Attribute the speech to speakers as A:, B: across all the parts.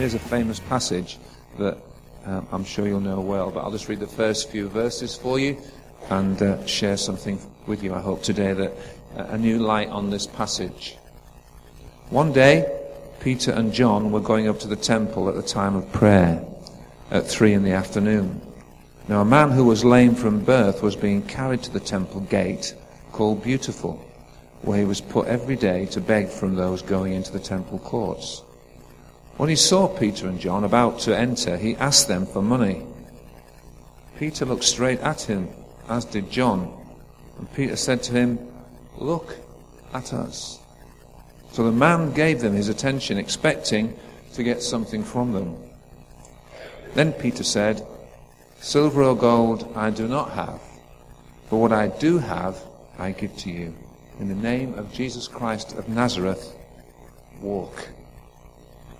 A: Here's a famous passage that um, I'm sure you'll know well, but I'll just read the first few verses for you and uh, share something with you, I hope, today, that uh, a new light on this passage. One day, Peter and John were going up to the temple at the time of prayer at three in the afternoon. Now, a man who was lame from birth was being carried to the temple gate called Beautiful, where he was put every day to beg from those going into the temple courts. When he saw Peter and John about to enter, he asked them for money. Peter looked straight at him, as did John. And Peter said to him, Look at us. So the man gave them his attention, expecting to get something from them. Then Peter said, Silver or gold I do not have, but what I do have I give to you. In the name of Jesus Christ of Nazareth, walk.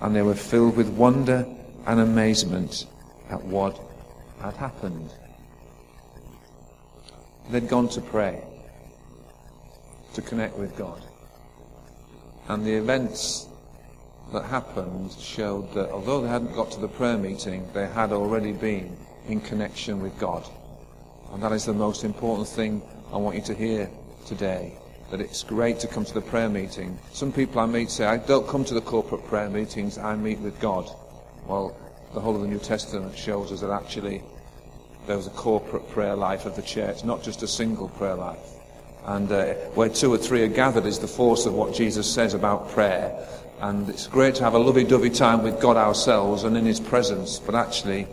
A: And they were filled with wonder and amazement at what had happened. They'd gone to pray, to connect with God. And the events that happened showed that although they hadn't got to the prayer meeting, they had already been in connection with God. And that is the most important thing I want you to hear today. That it's great to come to the prayer meeting. Some people I meet say, I don't come to the corporate prayer meetings, I meet with God. Well, the whole of the New Testament shows us that actually there was a corporate prayer life of the church, not just a single prayer life. And uh, where two or three are gathered is the force of what Jesus says about prayer. And it's great to have a lovey-dovey time with God ourselves and in His presence. But actually,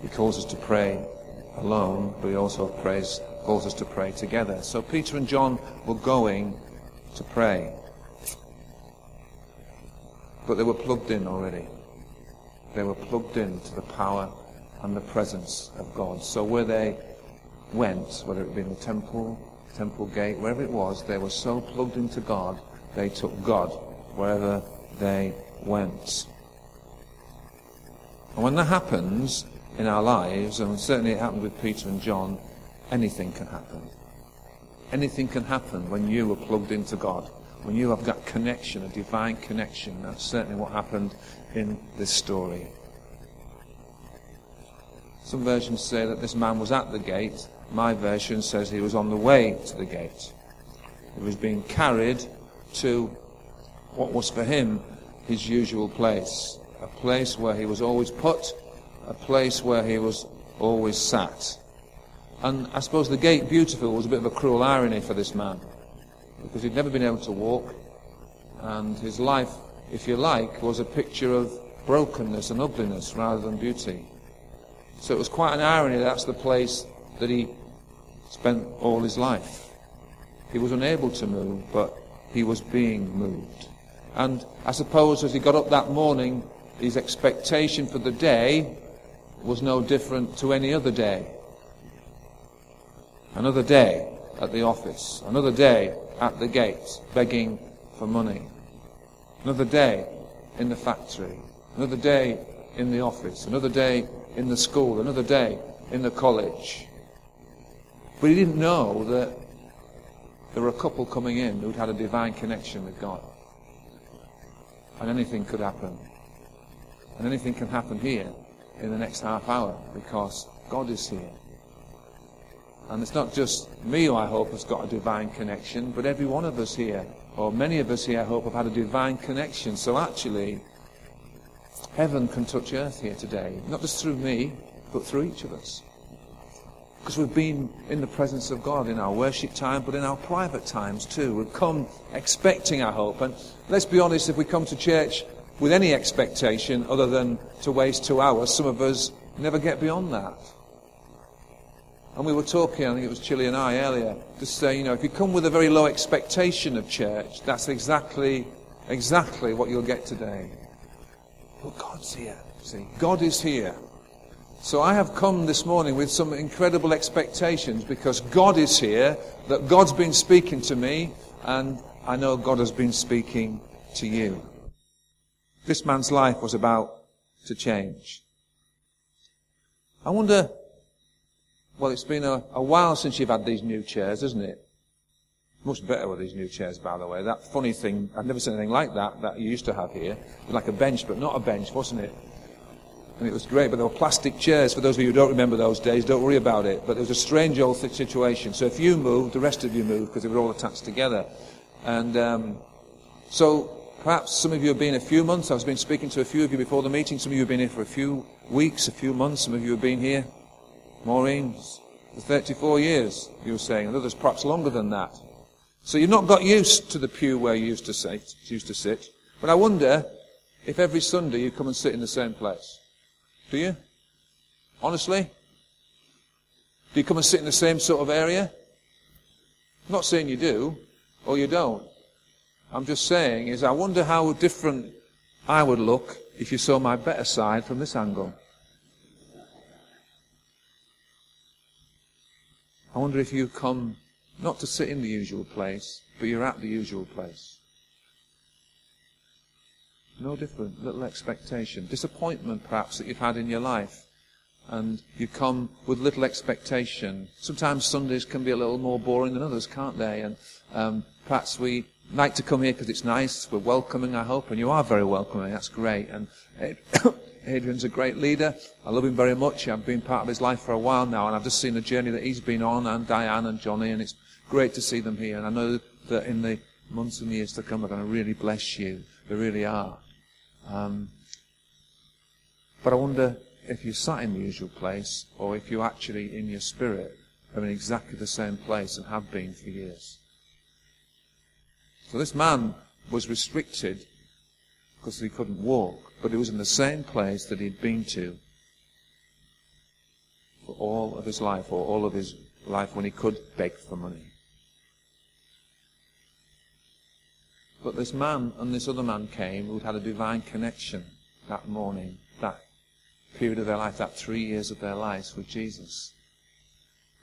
A: He calls us to pray alone, but He also prays, calls us to pray together. So Peter and John were going to pray. But they were plugged in already. They were plugged in to the power and the presence of God. So where they went, whether it be in the temple, temple gate, wherever it was, they were so plugged into God, they took God wherever they went. And when that happens in our lives, and certainly it happened with Peter and John, anything can happen. Anything can happen when you are plugged into God, when you have that connection, a divine connection. That's certainly what happened in this story. Some versions say that this man was at the gate. My version says he was on the way to the gate. He was being carried to what was for him his usual place, a place where he was always put, a place where he was always sat. And I suppose the gate beautiful was a bit of a cruel irony for this man, because he'd never been able to walk, and his life, if you like, was a picture of brokenness and ugliness rather than beauty. So it was quite an irony that's the place that he spent all his life. He was unable to move, but he was being moved. And I suppose as he got up that morning, his expectation for the day was no different to any other day. Another day at the office, another day at the gate begging for money, another day in the factory, another day in the office, another day in the school, another day in the college. But he didn't know that there were a couple coming in who'd had a divine connection with God. And anything could happen. And anything can happen here in the next half hour because God is here. And it's not just me who I hope has got a divine connection, but every one of us here, or many of us here, I hope have had a divine connection. So actually, heaven can touch earth here today. Not just through me, but through each of us. Because we've been in the presence of God in our worship time, but in our private times too. We've come expecting, I hope. And let's be honest, if we come to church with any expectation other than to waste two hours, some of us never get beyond that. And we were talking, I think it was Chili and I earlier, to say, you know, if you come with a very low expectation of church, that's exactly, exactly what you'll get today. But God's here. See, God is here. So I have come this morning with some incredible expectations because God is here, that God's been speaking to me, and I know God has been speaking to you. This man's life was about to change. I wonder, well, it's been a, a while since you've had these new chairs, isn't it? Much better with these new chairs, by the way. That funny thing, I've never seen anything like that that you used to have here. Like a bench, but not a bench, wasn't it? and it was great, but there were plastic chairs. For those of you who don't remember those days, don't worry about it. But it was a strange old situation. So if you moved, the rest of you moved because they were all attached together. And um, so perhaps some of you have been a few months. I've been speaking to a few of you before the meeting. Some of you have been here for a few weeks, a few months. Some of you have been here, Maureen, for 34 years, you were saying, and others perhaps longer than that. So you've not got used to the pew where you used to sit. Used to sit. But I wonder if every Sunday you come and sit in the same place. Do you? Honestly? Do you come and sit in the same sort of area? I'm not saying you do, or you don't. I'm just saying is I wonder how different I would look if you saw my better side from this angle. I wonder if you come not to sit in the usual place, but you're at the usual place. No different. Little expectation. Disappointment, perhaps, that you've had in your life. And you come with little expectation. Sometimes Sundays can be a little more boring than others, can't they? And um, perhaps we like to come here because it's nice. We're welcoming, I hope. And you are very welcoming. That's great. And Adrian's a great leader. I love him very much. I've been part of his life for a while now. And I've just seen the journey that he's been on, and Diane and Johnny. And it's great to see them here. And I know that in the months and years to come, they're going to really bless you. They really are. Um, but I wonder if you sat in the usual place or if you actually, in your spirit, are in exactly the same place and have been for years. So this man was restricted because he couldn't walk, but he was in the same place that he'd been to for all of his life, or all of his life when he could beg for money. But this man and this other man came who'd had a divine connection that morning, that period of their life, that three years of their lives with Jesus.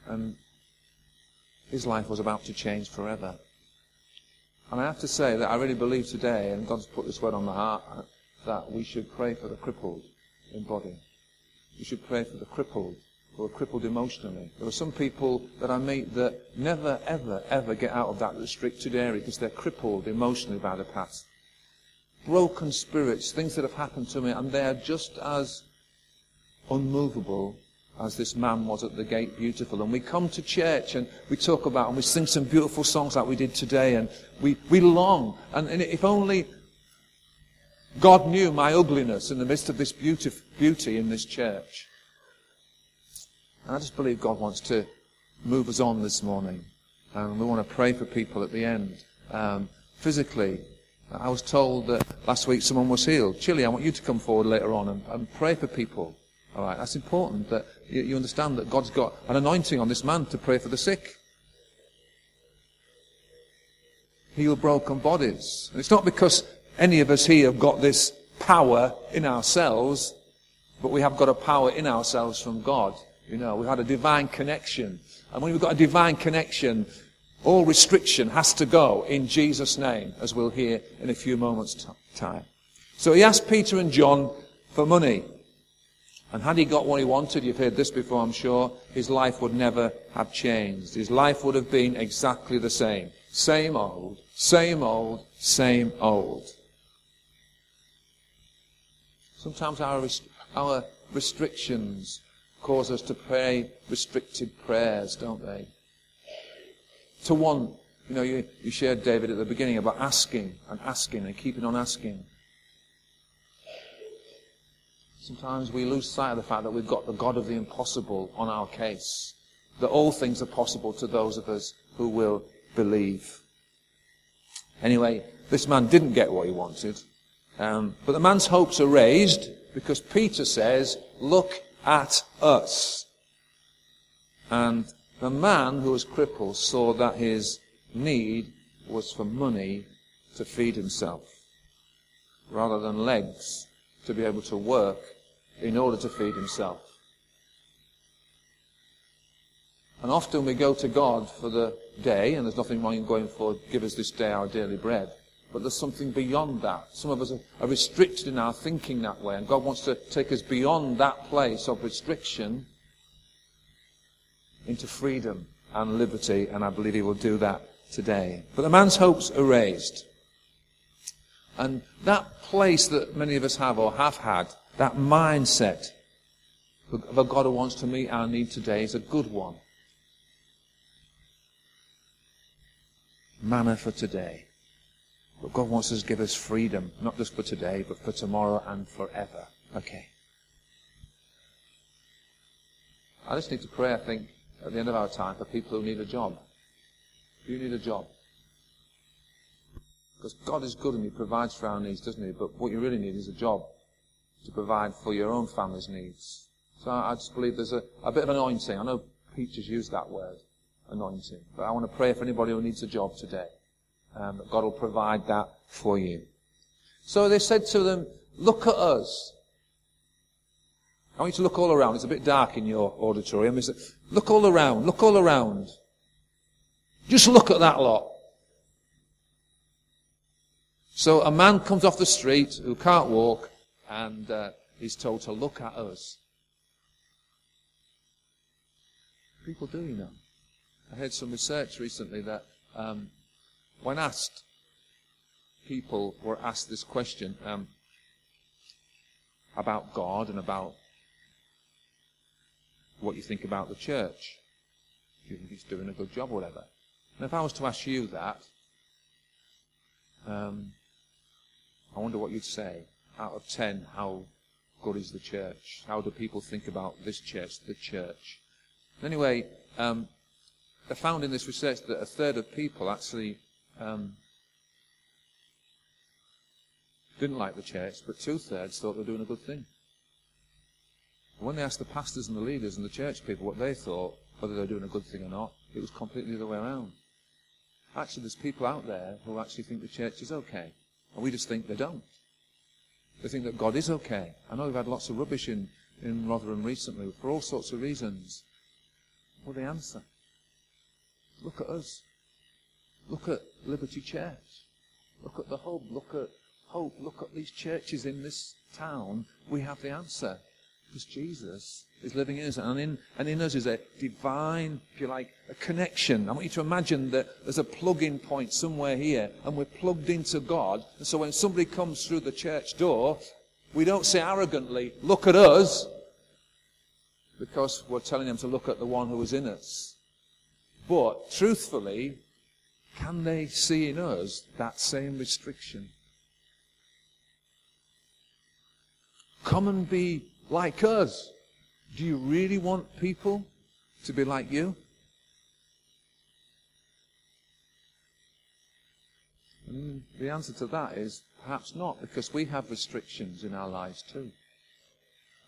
A: And his life was about to change forever. And I have to say that I really believe today, and God's put this word on my heart, that we should pray for the crippled in body. We should pray for the crippled who are crippled emotionally. There are some people that I meet that never, ever, ever get out of that restricted area because they're crippled emotionally by the past. Broken spirits, things that have happened to me, and they are just as unmovable as this man was at the gate beautiful. And we come to church and we talk about and we sing some beautiful songs like we did today and we, we long. And, and if only God knew my ugliness in the midst of this beauty, beauty in this church. And I just believe God wants to move us on this morning. And we want to pray for people at the end. Um, physically, I was told that last week someone was healed. Chili, I want you to come forward later on and, and pray for people. All right, that's important that you, you understand that God's got an anointing on this man to pray for the sick. Heal broken bodies. And it's not because any of us here have got this power in ourselves, but we have got a power in ourselves from God. You know, we've had a divine connection. And when we've got a divine connection, all restriction has to go in Jesus' name, as we'll hear in a few moments' time. So he asked Peter and John for money. And had he got what he wanted, you've heard this before, I'm sure, his life would never have changed. His life would have been exactly the same. Same old, same old, same old. Sometimes our, our restrictions cause us to pray restricted prayers, don't they? To want, you know, you, you shared, David, at the beginning about asking and asking and keeping on asking. Sometimes we lose sight of the fact that we've got the God of the impossible on our case. That all things are possible to those of us who will believe. Anyway, this man didn't get what he wanted. Um, but the man's hopes are raised because Peter says, Look at us. And the man who was crippled saw that his need was for money to feed himself rather than legs to be able to work in order to feed himself. And often we go to God for the day, and there's nothing wrong in going for, give us this day our daily bread. But there's something beyond that. Some of us are restricted in our thinking that way, and God wants to take us beyond that place of restriction into freedom and liberty, and I believe He will do that today. But the man's hopes are raised. And that place that many of us have or have had, that mindset of a God who wants to meet our need today is a good one. Manna for today. But God wants us to give us freedom, not just for today, but for tomorrow and forever. Okay. I just need to pray, I think, at the end of our time for people who need a job. You need a job. Because God is good and He provides for our needs, doesn't He? But what you really need is a job to provide for your own family's needs. So I just believe there's a, a bit of anointing. I know just used that word, anointing. But I want to pray for anybody who needs a job today. Um, that God will provide that for you. So they said to them, look at us. I want you to look all around. It's a bit dark in your auditorium. Is it? Look all around. Look all around. Just look at that lot. So a man comes off the street who can't walk and uh, he's told to look at us. People do, you know. I heard some research recently that um, when asked, people were asked this question um, about God and about what you think about the church. Do you think he's doing a good job or whatever? And if I was to ask you that, um, I wonder what you'd say. Out of ten, how good is the church? How do people think about this church, the church? Anyway, um, they found in this research that a third of people actually um, didn't like the church, but two thirds thought they were doing a good thing. When they asked the pastors and the leaders and the church people what they thought, whether they were doing a good thing or not, it was completely the other way around. Actually, there's people out there who actually think the church is okay, and we just think they don't. They think that God is okay. I know we've had lots of rubbish in, in Rotherham recently for all sorts of reasons. Well, the answer. Look at us. Look at Liberty Church. Look at the Hub. Look at Hope. Look at these churches in this town. We have the answer. Because Jesus is living in us. And in, and in us is a divine, if you like, a connection. I want you to imagine that there's a plug-in point somewhere here, and we're plugged into God. And so when somebody comes through the church door, we don't say arrogantly, look at us, because we're telling them to look at the one who is in us. But truthfully, can they see in us that same restriction? Come and be like us. Do you really want people to be like you? And the answer to that is perhaps not, because we have restrictions in our lives too.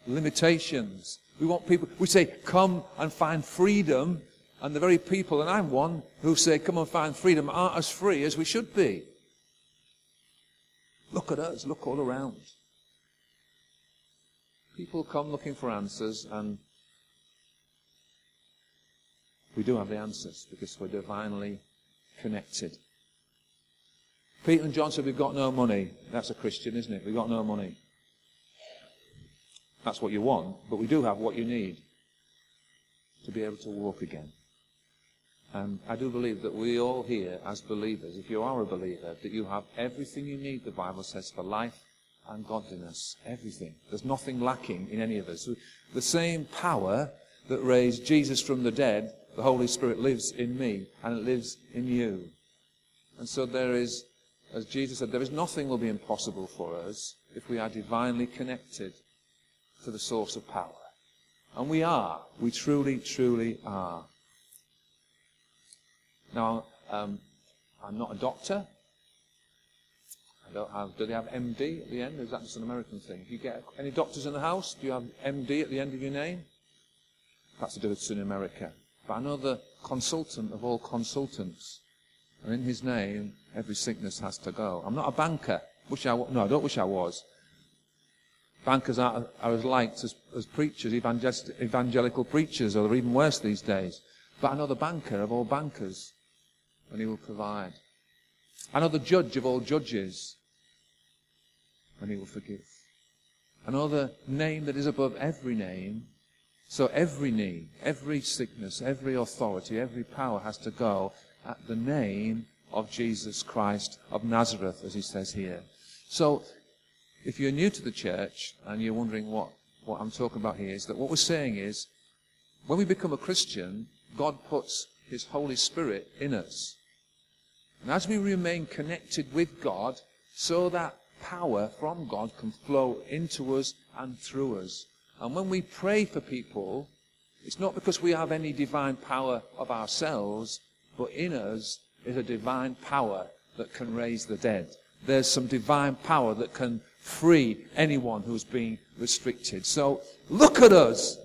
A: Limitations. We want people, we say, come and find freedom, and the very people, and I'm one, who say, come and find freedom, aren't as free as we should be. Look at us, look all around. People come looking for answers, and we do have the answers because we're divinely connected. Peter and John said, We've got no money. That's a Christian, isn't it? We've got no money. That's what you want, but we do have what you need to be able to walk again. And I do believe that we all here, as believers, if you are a believer, that you have everything you need, the Bible says, for life and godliness. Everything. There's nothing lacking in any of us. The same power that raised Jesus from the dead, the Holy Spirit lives in me and it lives in you. And so there is, as Jesus said, there is nothing will be impossible for us if we are divinely connected to the source of power. And we are. We truly, truly are. Now, um, I'm not a doctor. Have, do they have MD at the end? Is that just an American thing? Do you get any doctors in the house? Do you have MD at the end of your name? That's do with in America. But I know the consultant of all consultants. And in his name, every sickness has to go. I'm not a banker. Wish I, no, I don't wish I was. Bankers are, are as liked as, as preachers, evangelical preachers, or they're even worse these days. But I know the banker of all bankers, and he will provide. I know the judge of all judges, and he will forgive. Another name that is above every name. So every knee, every sickness, every authority, every power has to go at the name of Jesus Christ of Nazareth, as he says here. So if you're new to the church and you're wondering what, what I'm talking about here, is that what we're saying is when we become a Christian, God puts his Holy Spirit in us. And as we remain connected with God, so that power from God can flow into us and through us. And when we pray for people, it's not because we have any divine power of ourselves, but in us is a divine power that can raise the dead. There's some divine power that can free anyone who's being restricted. So look at us.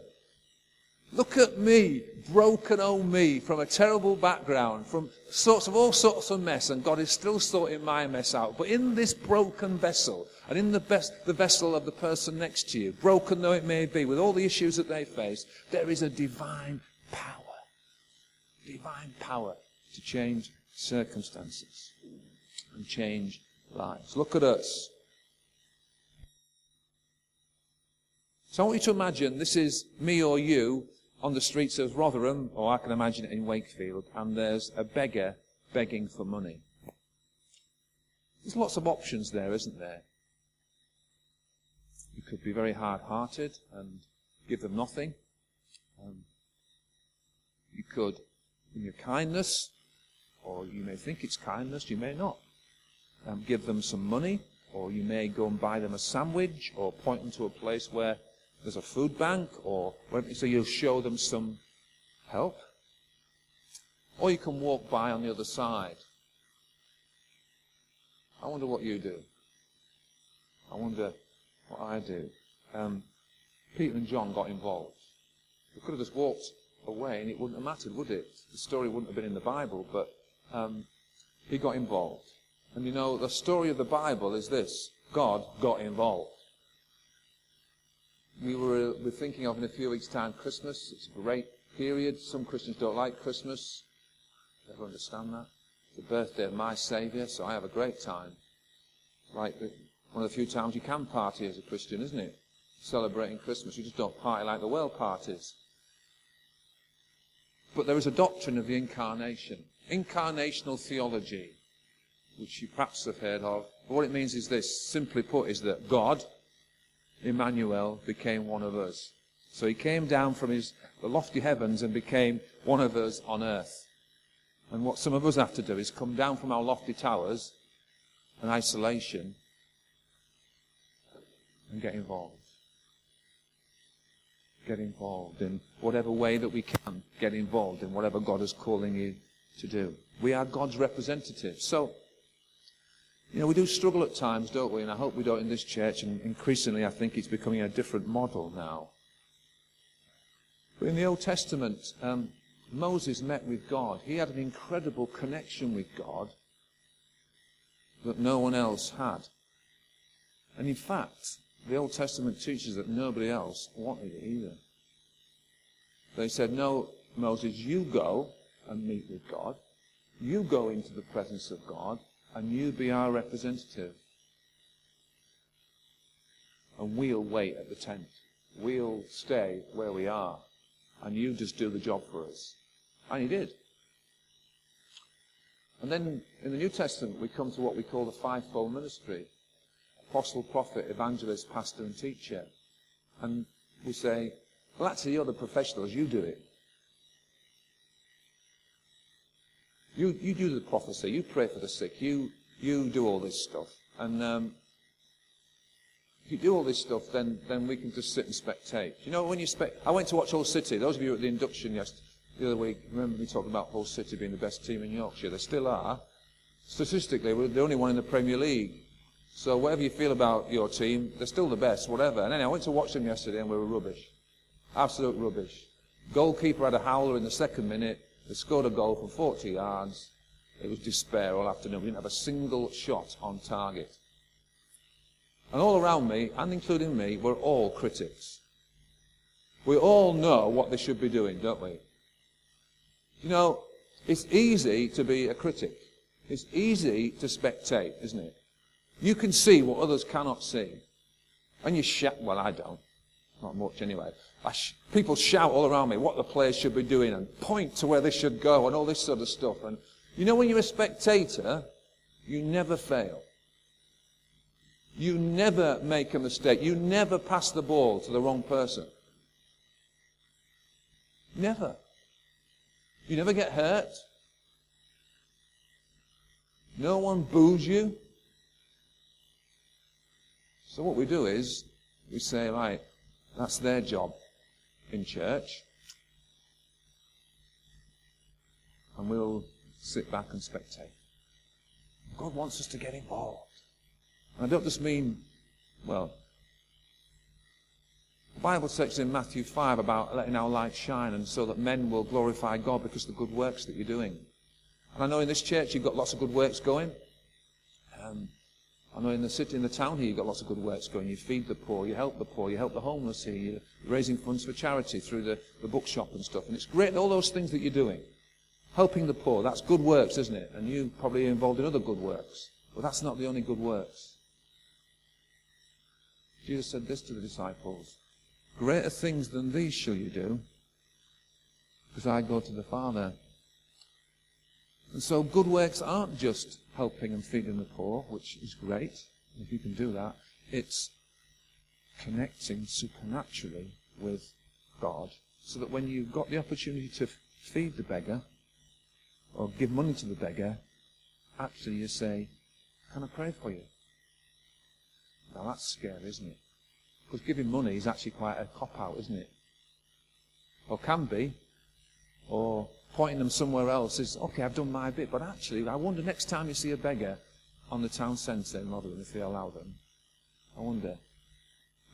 A: Look at me, broken old me, from a terrible background, from sorts of all sorts of mess, and God is still sorting my mess out. But in this broken vessel, and in the, best, the vessel of the person next to you, broken though it may be, with all the issues that they face, there is a divine power. Divine power to change circumstances and change lives. Look at us. So I want you to imagine this is me or you on the streets of Rotherham, or I can imagine it in Wakefield, and there's a beggar begging for money. There's lots of options there, isn't there? You could be very hard-hearted and give them nothing. Um, you could, in your kindness, or you may think it's kindness, you may not, um, give them some money, or you may go and buy them a sandwich, or point them to a place where there's a food bank, or so you'll show them some help. Or you can walk by on the other side. I wonder what you do. I wonder what I do. Um, Peter and John got involved. They could have just walked away and it wouldn't have mattered, would it? The story wouldn't have been in the Bible, but um, he got involved. And you know, the story of the Bible is this God got involved we were, thinking of in a few weeks' time Christmas. It's a great period. Some Christians don't like Christmas. Never understand that. It's the birthday of my Saviour, so I have a great time. Like one of the few times you can party as a Christian, isn't it? Celebrating Christmas. You just don't party like the world parties. But there is a doctrine of the incarnation, incarnational theology, which you perhaps have heard of. But what it means is this, simply put, is that God, Emmanuel became one of us. So he came down from his, the lofty heavens and became one of us on earth. And what some of us have to do is come down from our lofty towers and isolation and get involved. Get involved in whatever way that we can. Get involved in whatever God is calling you to do. We are God's representatives. So, you know, we do struggle at times, don't we? And I hope we don't in this church. And increasingly, I think it's becoming a different model now. But in the Old Testament, um, Moses met with God. He had an incredible connection with God that no one else had. And in fact, the Old Testament teaches that nobody else wanted it either. They said, No, Moses, you go and meet with God. You go into the presence of God and you be our representative. And we'll wait at the tent. We'll stay where we are. And you just do the job for us. And he did. And then in the New Testament, we come to what we call the fivefold ministry apostle, prophet, evangelist, pastor, and teacher. And we say, well, you're the professionals, you do it. You, you do the prophecy, you pray for the sick, you, you do all this stuff. And um, if you do all this stuff, then, then we can just sit and spectate. You know, when you spec, I went to watch Hull City. Those of you at the induction yesterday, the other week, remember me talking about Hull City being the best team in Yorkshire. They still are. Statistically, we're the only one in the Premier League. So whatever you feel about your team, they're still the best, whatever. And anyway, I went to watch them yesterday and we were rubbish. Absolute rubbish. Goalkeeper had a howler in the second minute. They scored a goal from 40 yards. It was despair all afternoon. We didn't have a single shot on target. And all around me, and including me, we're all critics. We all know what they should be doing, don't we? You know, it's easy to be a critic. It's easy to spectate, isn't it? You can see what others cannot see. And you shout, well, I don't. Not much anyway. Sh- people shout all around me what the players should be doing and point to where they should go and all this sort of stuff. And you know, when you're a spectator, you never fail. You never make a mistake. You never pass the ball to the wrong person. Never. You never get hurt. No one boos you. So what we do is we say, right, that's their job in church. And we'll sit back and spectate. God wants us to get involved. And I don't just mean, well, the Bible says in Matthew 5 about letting our light shine and so that men will glorify God because of the good works that you're doing. And I know in this church you've got lots of good works going. Um, I know in the city, in the town here, you've got lots of good works going. You feed the poor, you help the poor, you help the homeless here, you're raising funds for charity through the, the bookshop and stuff. And it's great, all those things that you're doing. Helping the poor, that's good works, isn't it? And you probably are involved in other good works. But that's not the only good works. Jesus said this to the disciples Greater things than these shall you do, because I go to the Father. And so good works aren't just helping and feeding the poor, which is great, if you can do that. It's connecting supernaturally with God, so that when you've got the opportunity to feed the beggar, or give money to the beggar, actually you say, Can I pray for you? Now that's scary, isn't it? Because giving money is actually quite a cop out, isn't it? Or can be. Or pointing them somewhere else is, okay, I've done my bit. But actually, I wonder next time you see a beggar on the town centre in Rotherham, if they allow them, I wonder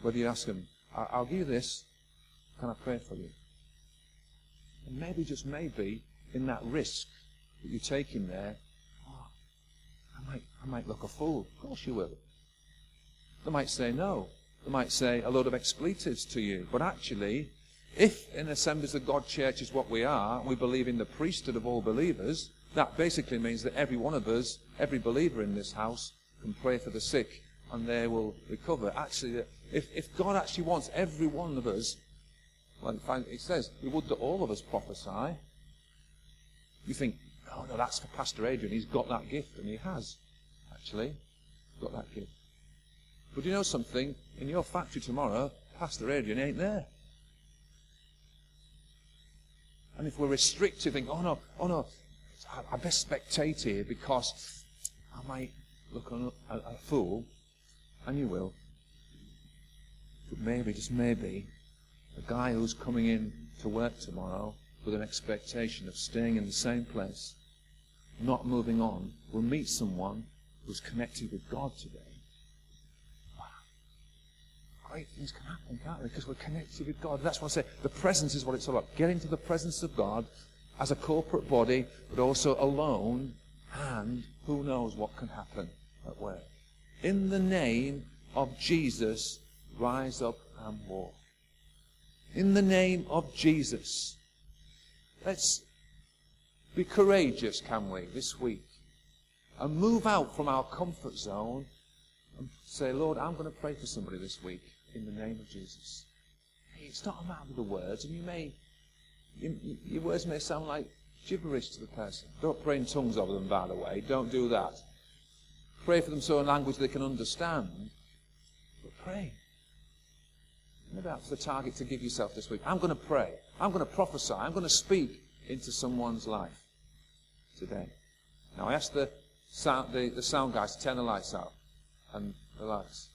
A: whether you ask them, I'll give you this, can I pray for you? And maybe, just maybe, in that risk that you're taking there, oh, I, might, I might look a fool. Of course you will. They might say no. They might say a load of expletives to you. But actually, if in Assemblies of God Church is what we are, we believe in the priesthood of all believers, that basically means that every one of us, every believer in this house, can pray for the sick and they will recover. Actually, if, if God actually wants every one of us, well, it says, He would that all of us prophesy. You think, oh no, that's for Pastor Adrian. He's got that gift, and he has, actually, got that gift. But you know something? In your factory tomorrow, Pastor Adrian ain't there. And if we're restricted, think, oh no, oh no, I, best spectate here because I might look a, a fool, and you will. But maybe, just maybe, a guy who's coming in to work tomorrow with an expectation of staying in the same place, not moving on, will meet someone who's connected with God today great things can happen, can't they? Because we're connected with God. That's what I say. The presence is what it's all about. Get into the presence of God as a corporate body, but also alone, and who knows what can happen at work. In the name of Jesus, rise up and walk. In the name of Jesus. Let's be courageous, can we, this week? And move out from our comfort zone and say, Lord, I'm going to pray for somebody this week in the name of Jesus. It's not a matter of the words, and you may, you, your words may sound like gibberish to the person. Don't pray in tongues over them, by the way. Don't do that. Pray for them so in language they can understand. But pray. Maybe that's the target to give yourself this week. I'm going to pray. I'm going to prophesy. I'm going to speak into someone's life today. Now, I asked the sound, the, the sound guys to turn the lights out and the lights.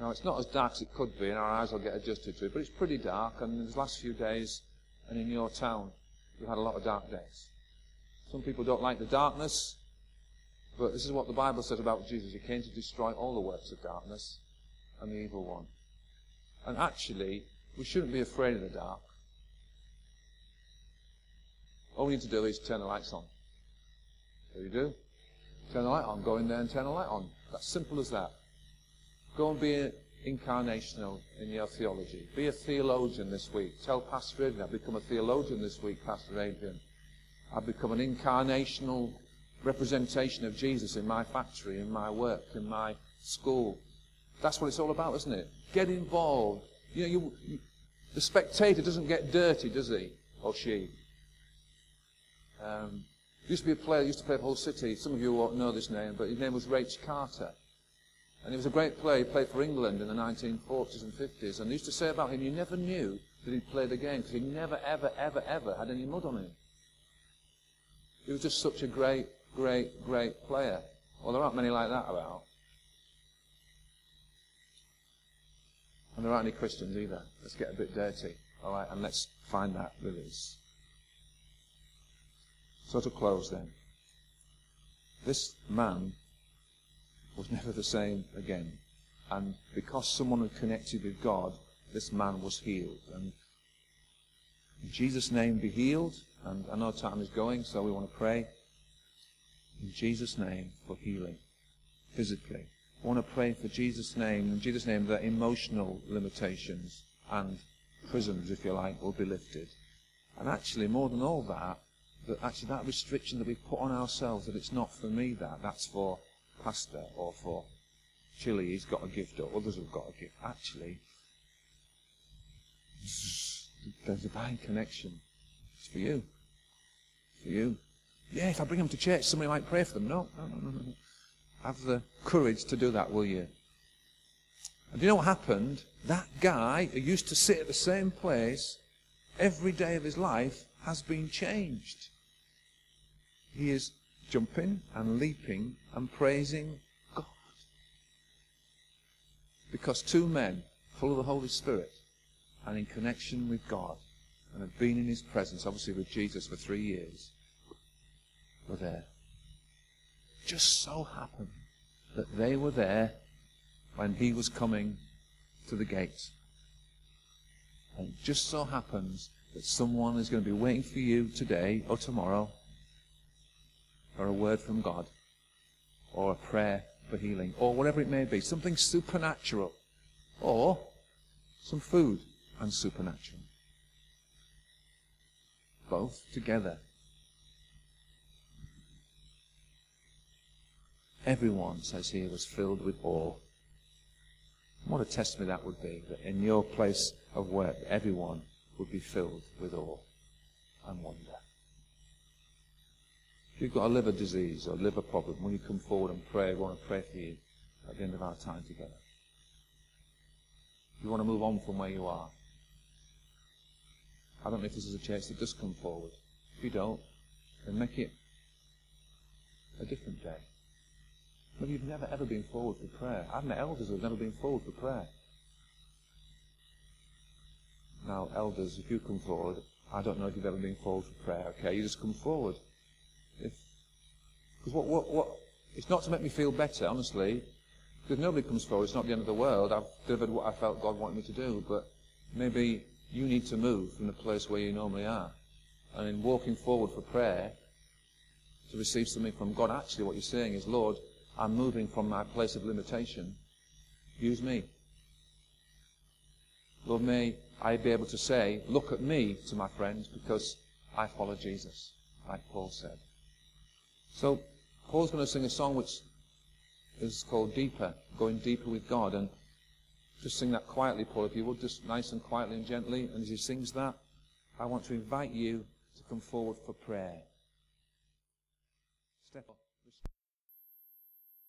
A: Now, it's not as dark as it could be, and our eyes will get adjusted to it, but it's pretty dark, and in these last few days, and in your town, you've had a lot of dark days. Some people don't like the darkness, but this is what the Bible says about Jesus. He came to destroy all the works of darkness and the evil one. And actually, we shouldn't be afraid of the dark. All we need to do is turn the lights on. So you do. Turn the light on, go in there and turn the light on. That's simple as that. Go and be incarnational in your theology. Be a theologian this week. Tell Pastor Adrian, I've become a theologian this week, Pastor Adrian. I've become an incarnational representation of Jesus in my factory, in my work, in my school. That's what it's all about, isn't it? Get involved. You know, you, you, the spectator doesn't get dirty, does he? Or she? Um, used to be a player, used to play for Hull City. Some of you won't know this name, but his name was Raich Carter. And he was a great player. He played for England in the 1940s and 50s. And they used to say about him, you never knew that he'd played the game because he never, ever, ever, ever had any mud on him. He was just such a great, great, great player. Well, there aren't many like that about. And there aren't any Christians either. Let's get a bit dirty. All right, and let's find that release. So to close then. This man was never the same again. And because someone had connected with God, this man was healed. And in Jesus' name be healed. And I know time is going, so we want to pray. In Jesus' name for healing, physically. I want to pray for Jesus' name, in Jesus' name that emotional limitations and prisons, if you like, will be lifted. And actually, more than all that, that actually that restriction that we've put on ourselves, that it's not for me that, that's for pastor or for Chile, he's got a gift or others have got a gift. Actually, there's a divine connection. It's for you. For you. Yeah, if I bring them to church, somebody might pray for them. No, no, no, no, no. Have the courage to do that, will you? And do you know what happened? That guy who used to sit at the same place every day of his life has been changed. He is jumping and leaping and praising God. Because two men, full of the Holy Spirit and in connection with God, and had been in his presence, obviously with Jesus for three years, were there. Just so happened that they were there when he was coming to the gate. And it just so happens that someone is going to be waiting for you today or tomorrow or a word from God, or a prayer for healing, or whatever it may be, something supernatural, or some food and supernatural. Both together. Everyone, says here, was filled with awe. What a testimony that would be, that in your place of work, everyone would be filled with awe and wonder. If you've got a liver disease or a liver problem, when you come forward and pray, we want to pray for you at the end of our time together. If you want to move on from where you are, I don't know if this is a church that does come forward. If you don't, then make it a different day. Maybe you've never ever been forward for prayer. I've met elders who have never been forward for prayer. Now, elders, if you come forward, I don't know if you've ever been forward for prayer, okay? You just come forward. Because what, what, what, it's not to make me feel better, honestly. Because nobody comes forward, it's not the end of the world. I've delivered what I felt God wanted me to do, but maybe you need to move from the place where you normally are. And in walking forward for prayer, to receive something from God, actually what you're saying is, Lord, I'm moving from my place of limitation. Use me. Lord, may I be able to say, look at me to my friends because I follow Jesus, like Paul said. So Paul's going to sing a song which is called Deeper, going deeper with God. And just sing that quietly, Paul, if you would, just nice and quietly and gently. And as he sings that, I want to invite you to come forward for prayer. Step up.